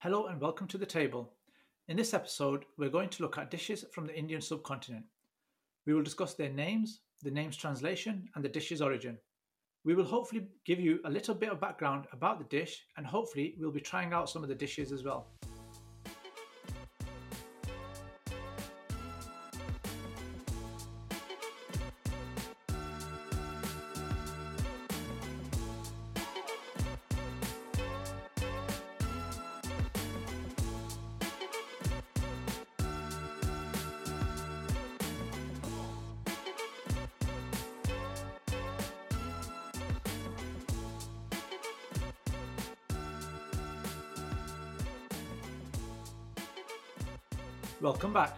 Hello and welcome to the table. In this episode, we're going to look at dishes from the Indian subcontinent. We will discuss their names, the name's translation, and the dish's origin. We will hopefully give you a little bit of background about the dish, and hopefully, we'll be trying out some of the dishes as well. Welcome back.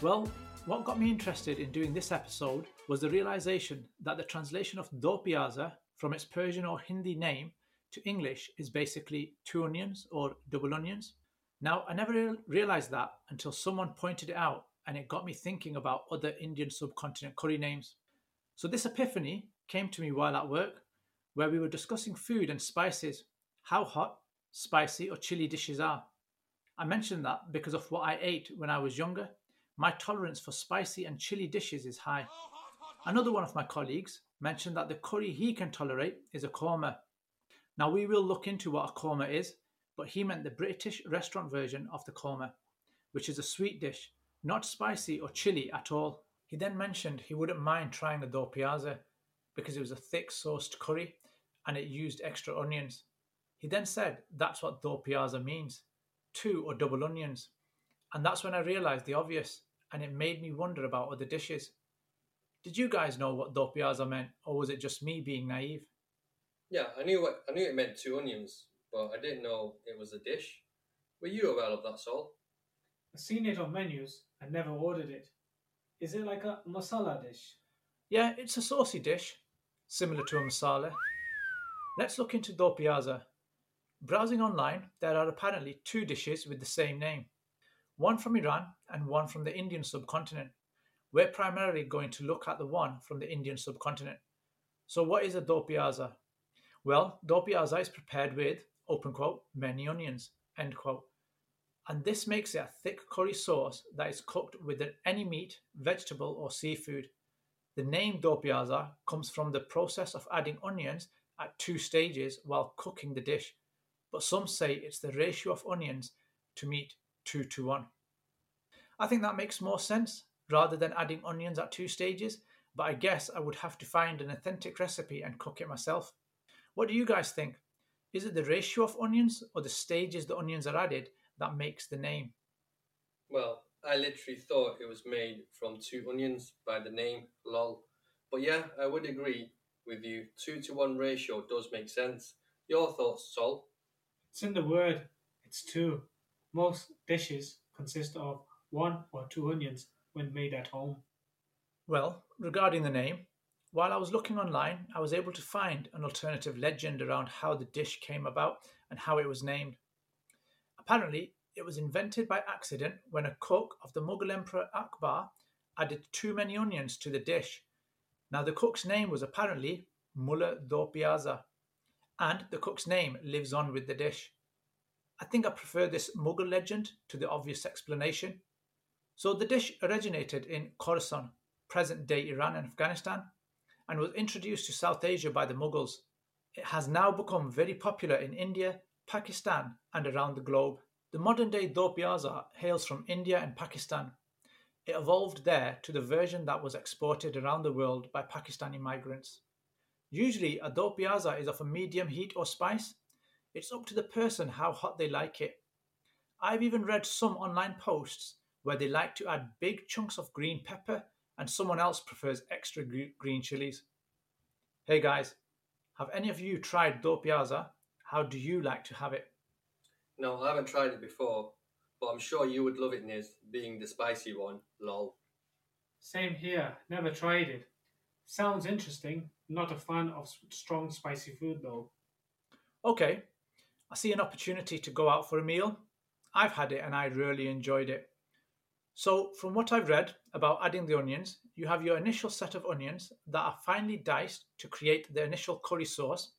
Well, what got me interested in doing this episode was the realization that the translation of do piyaza from its Persian or Hindi name to English is basically two onions or double onions. Now, I never realized that until someone pointed it out, and it got me thinking about other Indian subcontinent curry names. So, this epiphany came to me while at work, where we were discussing food and spices, how hot, spicy, or chili dishes are. I mentioned that because of what I ate when I was younger. My tolerance for spicy and chili dishes is high. Another one of my colleagues mentioned that the curry he can tolerate is a korma. Now, we will look into what a korma is, but he meant the British restaurant version of the korma, which is a sweet dish, not spicy or chili at all. He then mentioned he wouldn't mind trying the do piyaza because it was a thick sauced curry and it used extra onions. He then said that's what do piyaza means two or double onions. And that's when I realised the obvious, and it made me wonder about other dishes. Did you guys know what do piyaza meant, or was it just me being naive? Yeah, I knew what I knew it meant two onions, but I didn't know it was a dish. Were you aware of that, Sol? I've seen it on menus and never ordered it. Is it like a masala dish? Yeah, it's a saucy dish, similar to a masala. Let's look into do piyaza. Browsing online, there are apparently two dishes with the same name one from Iran and one from the Indian subcontinent. We're primarily going to look at the one from the Indian subcontinent. So, what is a do piyaza? Well, do piyaza is prepared with, open quote, many onions, end quote. And this makes it a thick curry sauce that is cooked with any meat, vegetable, or seafood. The name do piyaza comes from the process of adding onions at two stages while cooking the dish but some say it's the ratio of onions to meat 2 to 1. I think that makes more sense rather than adding onions at two stages, but I guess I would have to find an authentic recipe and cook it myself. What do you guys think? Is it the ratio of onions or the stages the onions are added that makes the name? Well, I literally thought it was made from two onions by the name lol. But yeah, I would agree with you. Two to one ratio does make sense. Your thoughts, Sol? It's in the word. It's two. Most dishes consist of one or two onions when made at home. Well, regarding the name, while I was looking online, I was able to find an alternative legend around how the dish came about and how it was named. Apparently, it was invented by accident when a cook of the Mughal Emperor Akbar added too many onions to the dish. Now, the cook's name was apparently Mullah Do and the cook's name lives on with the dish. I think I prefer this Mughal legend to the obvious explanation. So the dish originated in Khorasan, present day Iran and Afghanistan, and was introduced to South Asia by the Mughals. It has now become very popular in India, Pakistan, and around the globe. The modern day do piyaza hails from India and Pakistan. It evolved there to the version that was exported around the world by Pakistani migrants. Usually, a do piyaza is of a medium heat or spice. It's up to the person how hot they like it. I've even read some online posts where they like to add big chunks of green pepper and someone else prefers extra green chilies. Hey guys, have any of you tried do piyaza? How do you like to have it? No, I haven't tried it before, but I'm sure you would love it, Niz, being the spicy one. Lol. Same here. Never tried it. Sounds interesting. Not a fan of strong spicy food though. Okay, I see an opportunity to go out for a meal. I've had it and I really enjoyed it. So, from what I've read about adding the onions, you have your initial set of onions that are finely diced to create the initial curry sauce,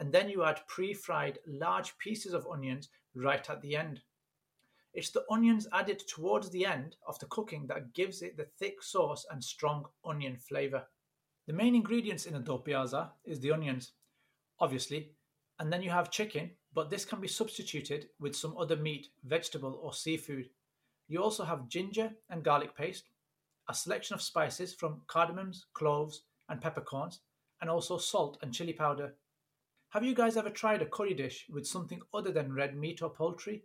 and then you add pre fried large pieces of onions right at the end. It's the onions added towards the end of the cooking that gives it the thick sauce and strong onion flavour. The main ingredients in a do piyaza is the onions, obviously, and then you have chicken, but this can be substituted with some other meat, vegetable, or seafood. You also have ginger and garlic paste, a selection of spices from cardamoms, cloves, and peppercorns, and also salt and chili powder. Have you guys ever tried a curry dish with something other than red meat or poultry?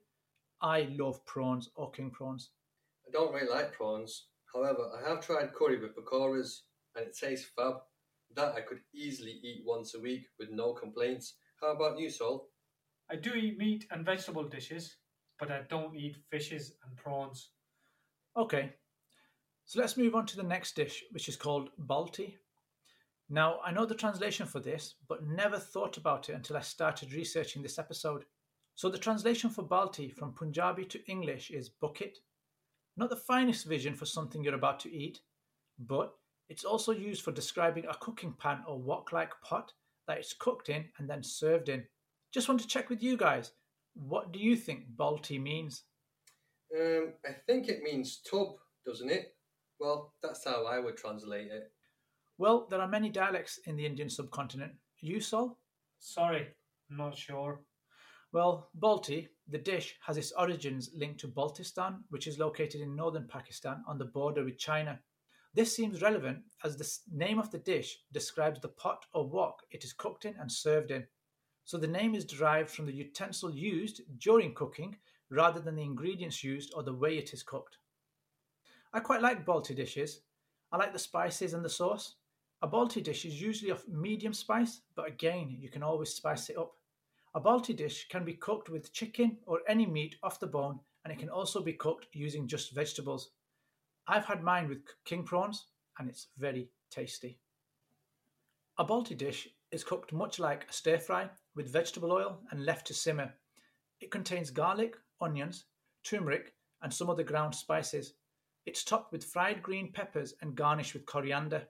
I love prawns or king prawns. I don't really like prawns. However, I have tried curry with pakoras and it tastes fab. That I could easily eat once a week with no complaints. How about you, Sol? I do eat meat and vegetable dishes, but I don't eat fishes and prawns. Okay, so let's move on to the next dish, which is called balti. Now, I know the translation for this, but never thought about it until I started researching this episode. So, the translation for balti from Punjabi to English is bucket. Not the finest vision for something you're about to eat, but it's also used for describing a cooking pan or wok like pot that it's cooked in and then served in. Just want to check with you guys what do you think balti means? Um, I think it means tub, doesn't it? Well, that's how I would translate it. Well, there are many dialects in the Indian subcontinent. You, Sol? Sorry, I'm not sure. Well, Balti, the dish, has its origins linked to Baltistan, which is located in northern Pakistan on the border with China. This seems relevant as the name of the dish describes the pot or wok it is cooked in and served in. So the name is derived from the utensil used during cooking rather than the ingredients used or the way it is cooked. I quite like Balti dishes. I like the spices and the sauce. A Balti dish is usually of medium spice, but again, you can always spice it up. A Balti dish can be cooked with chicken or any meat off the bone, and it can also be cooked using just vegetables. I've had mine with king prawns, and it's very tasty. A Balti dish is cooked much like a stir fry with vegetable oil and left to simmer. It contains garlic, onions, turmeric, and some other ground spices. It's topped with fried green peppers and garnished with coriander.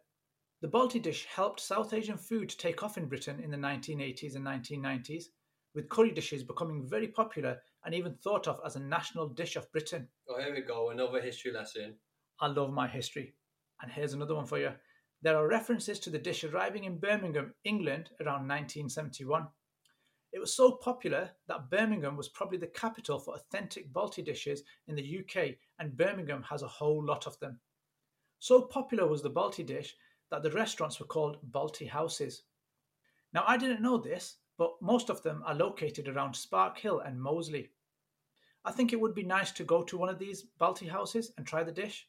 The Balti dish helped South Asian food take off in Britain in the 1980s and 1990s, with curry dishes becoming very popular and even thought of as a national dish of Britain. Oh, here we go, another history lesson. I love my history. And here's another one for you. There are references to the dish arriving in Birmingham, England around 1971. It was so popular that Birmingham was probably the capital for authentic Balti dishes in the UK, and Birmingham has a whole lot of them. So popular was the Balti dish that the restaurants were called Balti houses. Now, I didn't know this, but most of them are located around Sparkhill and Moseley. I think it would be nice to go to one of these Balti houses and try the dish.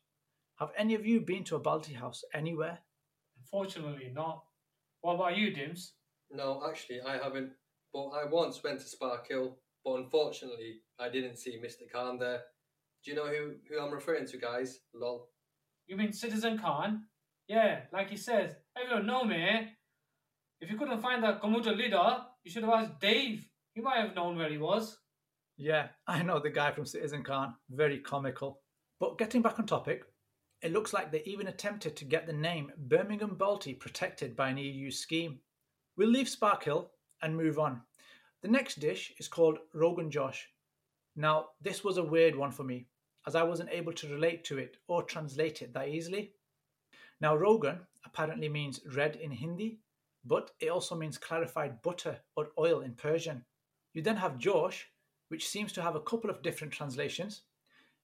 Have any of you been to a Balti house anywhere? Unfortunately, not. What about you, Dims? No, actually, I haven't. But I once went to Sparkhill, but unfortunately, I didn't see Mr. Khan there. Do you know who, who I'm referring to, guys? Lol. You mean Citizen Khan? Yeah, like he says, everyone know me, eh? If you couldn't find the Komuta leader, you should have asked Dave. He might have known where he was. Yeah, I know the guy from Citizen Khan. Very comical. But getting back on topic, it looks like they even attempted to get the name Birmingham Balti protected by an EU scheme. We'll leave Sparkhill and move on. The next dish is called Rogan Josh. Now, this was a weird one for me, as I wasn't able to relate to it or translate it that easily. Now, Rogan apparently means red in Hindi, but it also means clarified butter or oil in Persian. You then have Josh, which seems to have a couple of different translations.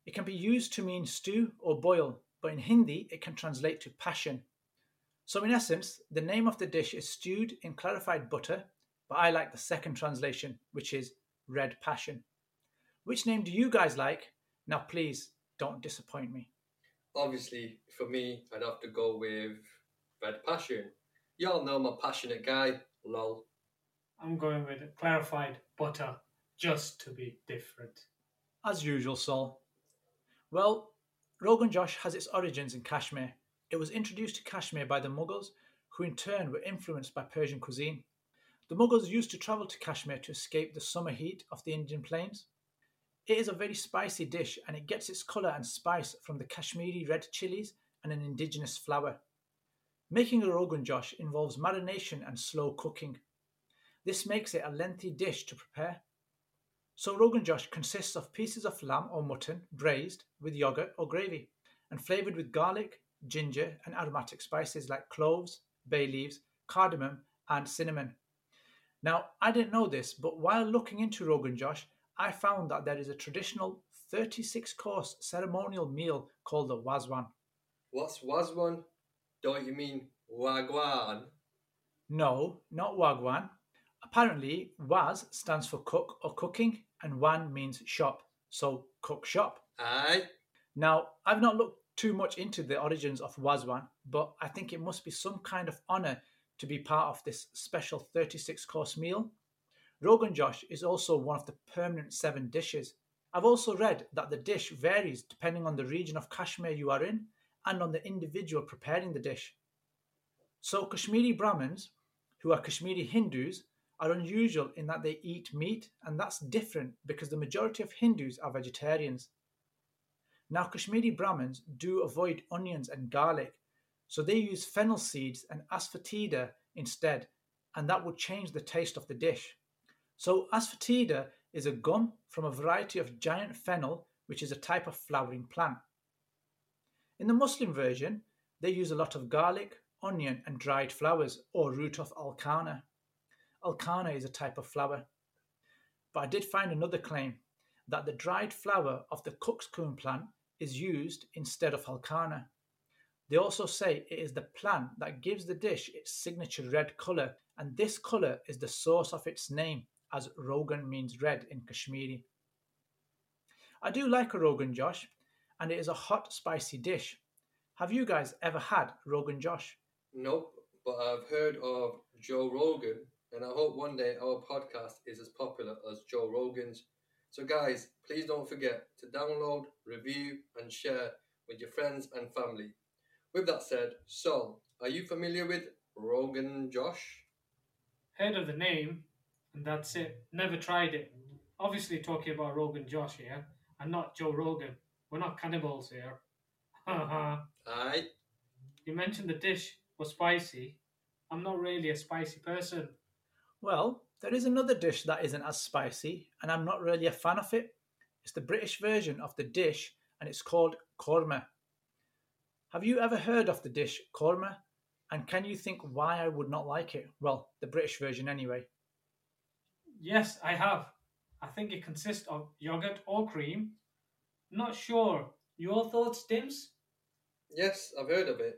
It can be used to mean stew or boil, but in Hindi it can translate to passion. So, in essence, the name of the dish is stewed in clarified butter, but I like the second translation, which is red passion. Which name do you guys like? Now, please don't disappoint me. Obviously, for me, I'd have to go with Red Passion. Y'all know I'm a passionate guy. Lol. I'm going with clarified butter, just to be different. As usual, Sol. Well, Rogan Josh has its origins in Kashmir. It was introduced to Kashmir by the Mughals, who in turn were influenced by Persian cuisine. The Mughals used to travel to Kashmir to escape the summer heat of the Indian plains. It is a very spicy dish and it gets its colour and spice from the Kashmiri red chilies and an indigenous flour. Making a Rogan Josh involves marination and slow cooking. This makes it a lengthy dish to prepare. So Rogan Josh consists of pieces of lamb or mutton braised with yogurt or gravy and flavored with garlic, ginger, and aromatic spices like cloves, bay leaves, cardamom, and cinnamon. Now, I didn't know this, but while looking into Rogan Josh, I found that there is a traditional 36 course ceremonial meal called the Wazwan. What's Wazwan? Don't you mean Wagwan? No, not Wagwan. Apparently, Waz stands for cook or cooking, and Wan means shop, so cook shop. Aye. Now, I've not looked too much into the origins of Wazwan, but I think it must be some kind of honour to be part of this special 36 course meal. Rogan Josh is also one of the permanent seven dishes. I've also read that the dish varies depending on the region of Kashmir you are in and on the individual preparing the dish. So, Kashmiri Brahmins, who are Kashmiri Hindus, are unusual in that they eat meat, and that's different because the majority of Hindus are vegetarians. Now, Kashmiri Brahmins do avoid onions and garlic, so they use fennel seeds and asafoetida instead, and that would change the taste of the dish. So, asafoetida is a gum from a variety of giant fennel, which is a type of flowering plant. In the Muslim version, they use a lot of garlic, onion, and dried flowers, or root of alkanna. Alkanna is a type of flower. But I did find another claim that the dried flower of the coxcomb plant is used instead of alkanna. They also say it is the plant that gives the dish its signature red colour, and this colour is the source of its name, as Rogan means red in Kashmiri. I do like a Rogan Josh, and it is a hot, spicy dish. Have you guys ever had Rogan Josh? Nope, but I've heard of Joe Rogan, and I hope one day our podcast is as popular as Joe Rogan's. So, guys, please don't forget to download, review, and share with your friends and family. With that said, Sol, are you familiar with Rogan Josh? Heard of the name, and that's it. Never tried it. Obviously, talking about Rogan Josh here, and not Joe Rogan. We're not cannibals here. Aye. you mentioned the dish was spicy. I'm not really a spicy person. Well, there is another dish that isn't as spicy, and I'm not really a fan of it. It's the British version of the dish, and it's called korma. Have you ever heard of the dish korma? And can you think why I would not like it? Well, the British version anyway. Yes, I have. I think it consists of yogurt or cream. Not sure. Your thoughts, Dims? Yes, I've heard of it,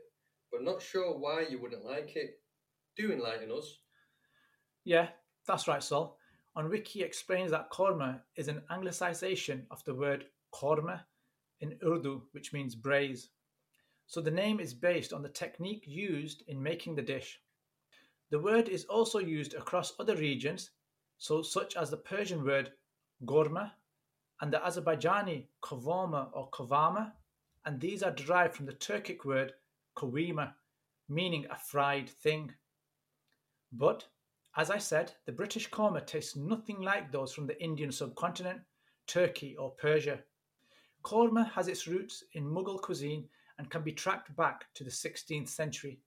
but not sure why you wouldn't like it. Do enlighten us. Yeah, that's right, Sol. On Wiki explains that korma is an anglicisation of the word korma in Urdu, which means braise. So the name is based on the technique used in making the dish. The word is also used across other regions, so such as the Persian word gorma and the Azerbaijani kovama or kovama, and these are derived from the Turkic word kowima, meaning a fried thing. But, as I said, the British korma tastes nothing like those from the Indian subcontinent, Turkey, or Persia. Korma has its roots in Mughal cuisine and can be tracked back to the 16th century.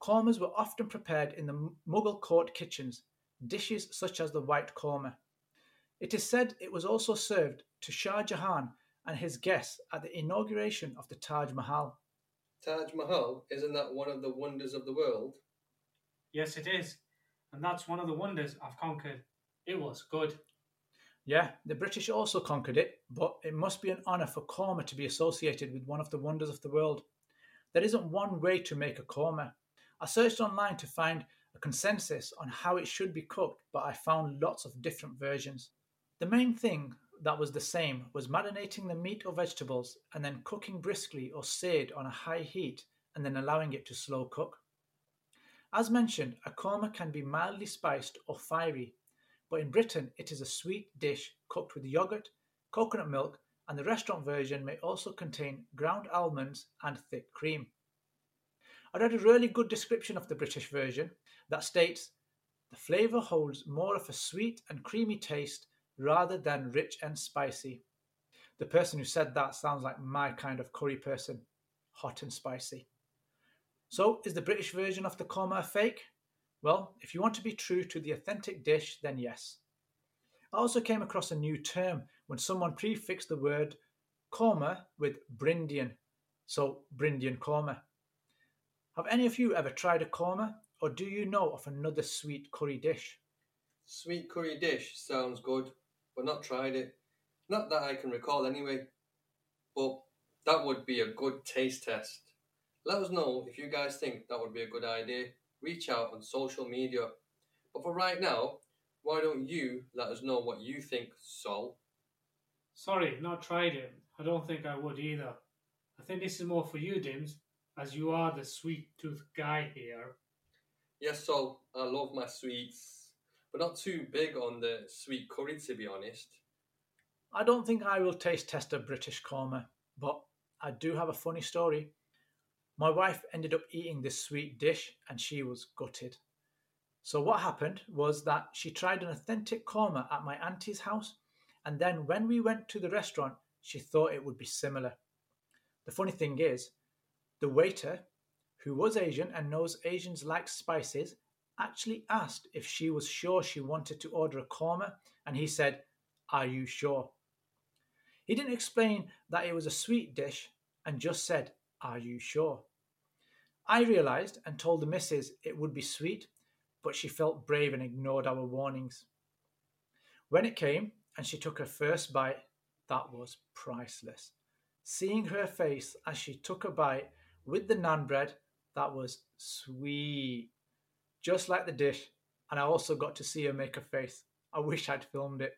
Kormas were often prepared in the Mughal court kitchens, dishes such as the white korma. It is said it was also served to Shah Jahan and his guests at the inauguration of the Taj Mahal. Taj Mahal, isn't that one of the wonders of the world? Yes, it is. And that's one of the wonders I've conquered. It was good. Yeah, the British also conquered it, but it must be an honour for korma to be associated with one of the wonders of the world. There isn't one way to make a korma. I searched online to find a consensus on how it should be cooked, but I found lots of different versions. The main thing that was the same was marinating the meat or vegetables and then cooking briskly or seared on a high heat and then allowing it to slow cook. As mentioned, a korma can be mildly spiced or fiery, but in Britain it is a sweet dish cooked with yogurt, coconut milk, and the restaurant version may also contain ground almonds and thick cream. I read a really good description of the British version that states the flavour holds more of a sweet and creamy taste rather than rich and spicy. The person who said that sounds like my kind of curry person hot and spicy. So, is the British version of the korma fake? Well, if you want to be true to the authentic dish, then yes. I also came across a new term when someone prefixed the word korma with Brindian, so Brindian korma. Have any of you ever tried a korma, or do you know of another sweet curry dish? Sweet curry dish sounds good, but not tried it. Not that I can recall anyway. But that would be a good taste test. Let us know if you guys think that would be a good idea. Reach out on social media. But for right now, why don't you let us know what you think, Sol? Sorry, not tried it. I don't think I would either. I think this is more for you, Dims, as you are the sweet tooth guy here. Yes, Sol, I love my sweets, but not too big on the sweet curry to be honest. I don't think I will taste test a British korma, but I do have a funny story. My wife ended up eating this sweet dish and she was gutted. So, what happened was that she tried an authentic korma at my auntie's house, and then when we went to the restaurant, she thought it would be similar. The funny thing is, the waiter, who was Asian and knows Asians like spices, actually asked if she was sure she wanted to order a korma, and he said, Are you sure? He didn't explain that it was a sweet dish and just said, Are you sure? I realised and told the missus it would be sweet, but she felt brave and ignored our warnings. When it came and she took her first bite, that was priceless. Seeing her face as she took a bite with the naan bread, that was sweet. Just like the dish, and I also got to see her make a face. I wish I'd filmed it.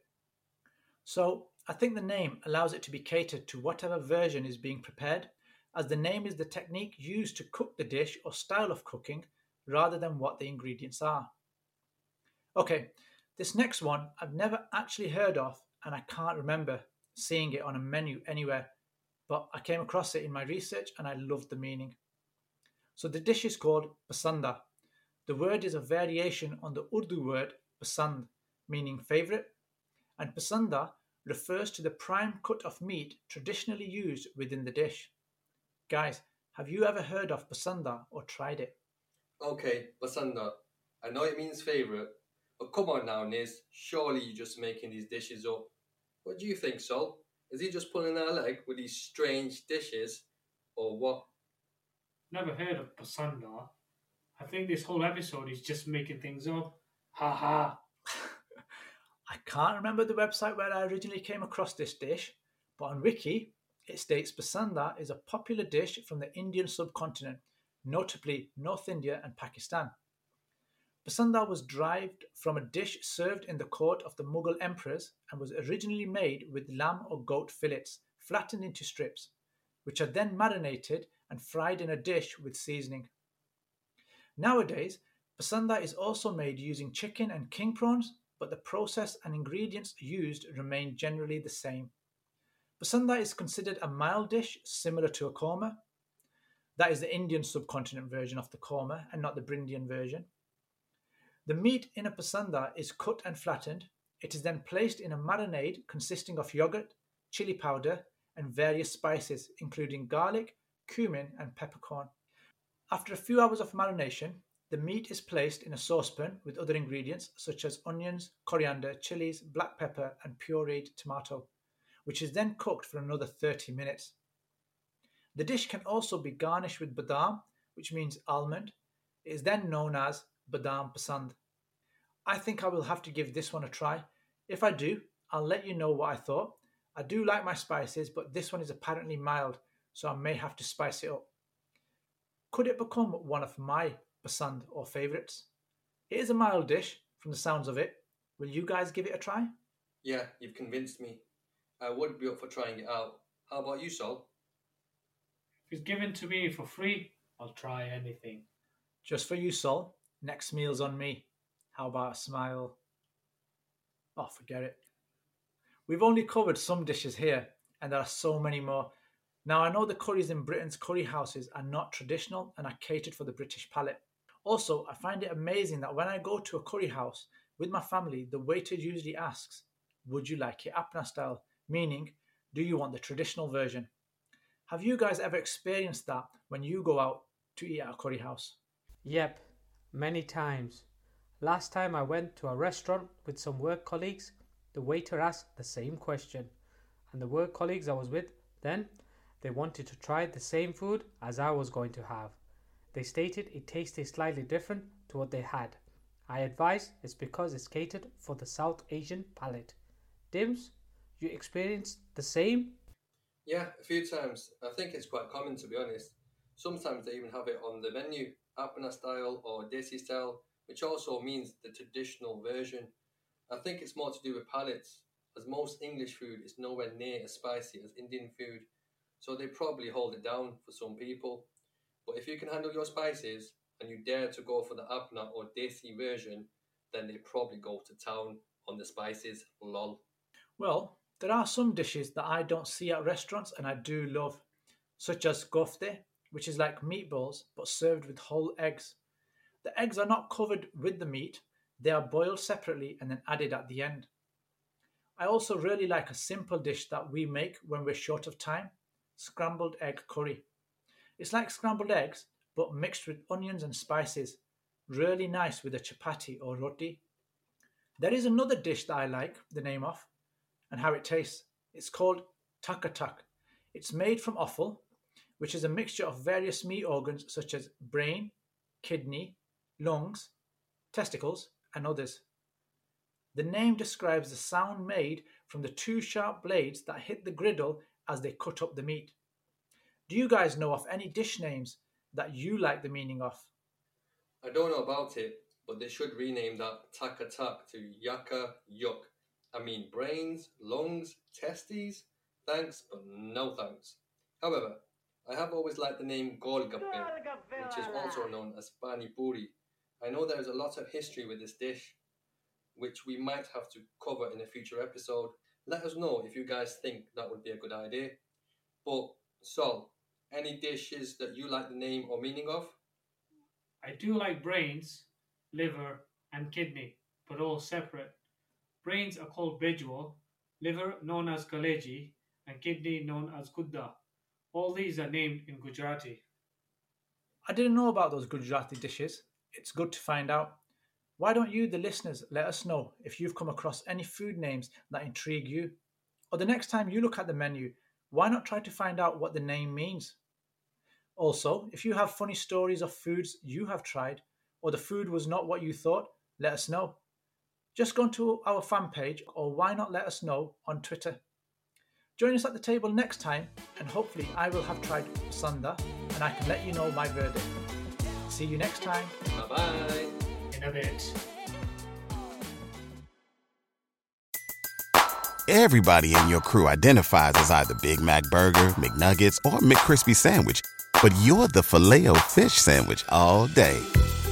So, I think the name allows it to be catered to whatever version is being prepared, as the name is the technique used to cook the dish or style of cooking rather than what the ingredients are. Okay, this next one I've never actually heard of and I can't remember seeing it on a menu anywhere, but I came across it in my research and I loved the meaning. So the dish is called basanda. The word is a variation on the Urdu word basand, meaning favourite, and basanda refers to the prime cut of meat traditionally used within the dish. Guys, have you ever heard of basanda or tried it? Okay, basanda. I know it means favourite, but come on now, Niz. Surely you're just making these dishes up. What do you think, Sol? Is he just pulling our leg with these strange dishes, or what? Never heard of Pasanda. I think this whole episode is just making things up. Ha ha. I can't remember the website where I originally came across this dish, but on Wiki it states basanda is a popular dish from the Indian subcontinent, notably North India and Pakistan. Basanda was derived from a dish served in the court of the Mughal emperors and was originally made with lamb or goat fillets flattened into strips, which are then marinated and fried in a dish with seasoning. Nowadays, basanda is also made using chicken and king prawns, but the process and ingredients used remain generally the same. Basanda is considered a mild dish similar to a korma. That is the Indian subcontinent version of the korma and not the Brindian version. The meat in a basanda is cut and flattened. It is then placed in a marinade consisting of yogurt, chili powder, and various spices, including garlic, cumin, and peppercorn. After a few hours of marination, the meat is placed in a saucepan with other ingredients such as onions, coriander, chilies, black pepper, and pureed tomato, which is then cooked for another 30 minutes. The dish can also be garnished with badam, which means almond. It is then known as badam pasand. I think I will have to give this one a try. If I do, I'll let you know what I thought. I do like my spices, but this one is apparently mild, so I may have to spice it up. Could it become one of my pasand or favourites? It is a mild dish from the sounds of it. Will you guys give it a try? Yeah, you've convinced me. I would be up for trying it out. How about you, Sol? If it's given to me for free, I'll try anything. Just for you, Sol. Next meal's on me. How about a smile? Oh, forget it. We've only covered some dishes here, and there are so many more. Now, I know the curries in Britain's curry houses are not traditional and are catered for the British palate. Also, I find it amazing that when I go to a curry house with my family, the waiter usually asks, Would you like it Apna style? Meaning, do you want the traditional version? Have you guys ever experienced that when you go out to eat at a curry house? Yep, many times. Last time I went to a restaurant with some work colleagues, the waiter asked the same question, and the work colleagues I was with then, they wanted to try the same food as I was going to have. They stated it tasted slightly different to what they had. I advise it's because it's catered for the South Asian palate. Dims, you experienced the same? Yeah, a few times. I think it's quite common to be honest. Sometimes they even have it on the menu, Apana style or Desi style, which also means the traditional version. I think it's more to do with palates, as most English food is nowhere near as spicy as Indian food, so they probably hold it down for some people. But if you can handle your spices and you dare to go for the Apna or Desi version, then they probably go to town on the spices. Lol. Well, there are some dishes that I don't see at restaurants and I do love, such as kofte, which is like meatballs but served with whole eggs. The eggs are not covered with the meat, they are boiled separately and then added at the end. I also really like a simple dish that we make when we're short of time scrambled egg curry. It's like scrambled eggs but mixed with onions and spices. Really nice with a chapati or roti. There is another dish that I like the name of and how it tastes. It's called takatak. It's made from offal, which is a mixture of various meat organs such as brain, kidney, lungs, testicles, and others. The name describes the sound made from the two sharp blades that hit the griddle as they cut up the meat. Do you guys know of any dish names that you like the meaning of? I don't know about it, but they should rename that takatak to yaka yuk I mean brains, lungs, testes. Thanks, but no thanks. However, I have always liked the name Golgappe, which is also known as Pani Puri. I know there is a lot of history with this dish, which we might have to cover in a future episode. Let us know if you guys think that would be a good idea. But, Sol, any dishes that you like the name or meaning of? I do like brains, liver, and kidney, but all separate. Brains are called bejuo, liver known as kaleji, and kidney known as gudda. All these are named in Gujarati. I didn't know about those Gujarati dishes. It's good to find out. Why don't you, the listeners, let us know if you've come across any food names that intrigue you? Or the next time you look at the menu, why not try to find out what the name means? Also, if you have funny stories of foods you have tried, or the food was not what you thought, let us know just go onto our fan page or why not let us know on Twitter. Join us at the table next time and hopefully I will have tried Sanda and I can let you know my verdict. See you next time. Bye bye. In a bit. Everybody in your crew identifies as either Big Mac Burger, McNuggets, or McCrispy Sandwich, but you're the filet fish Sandwich all day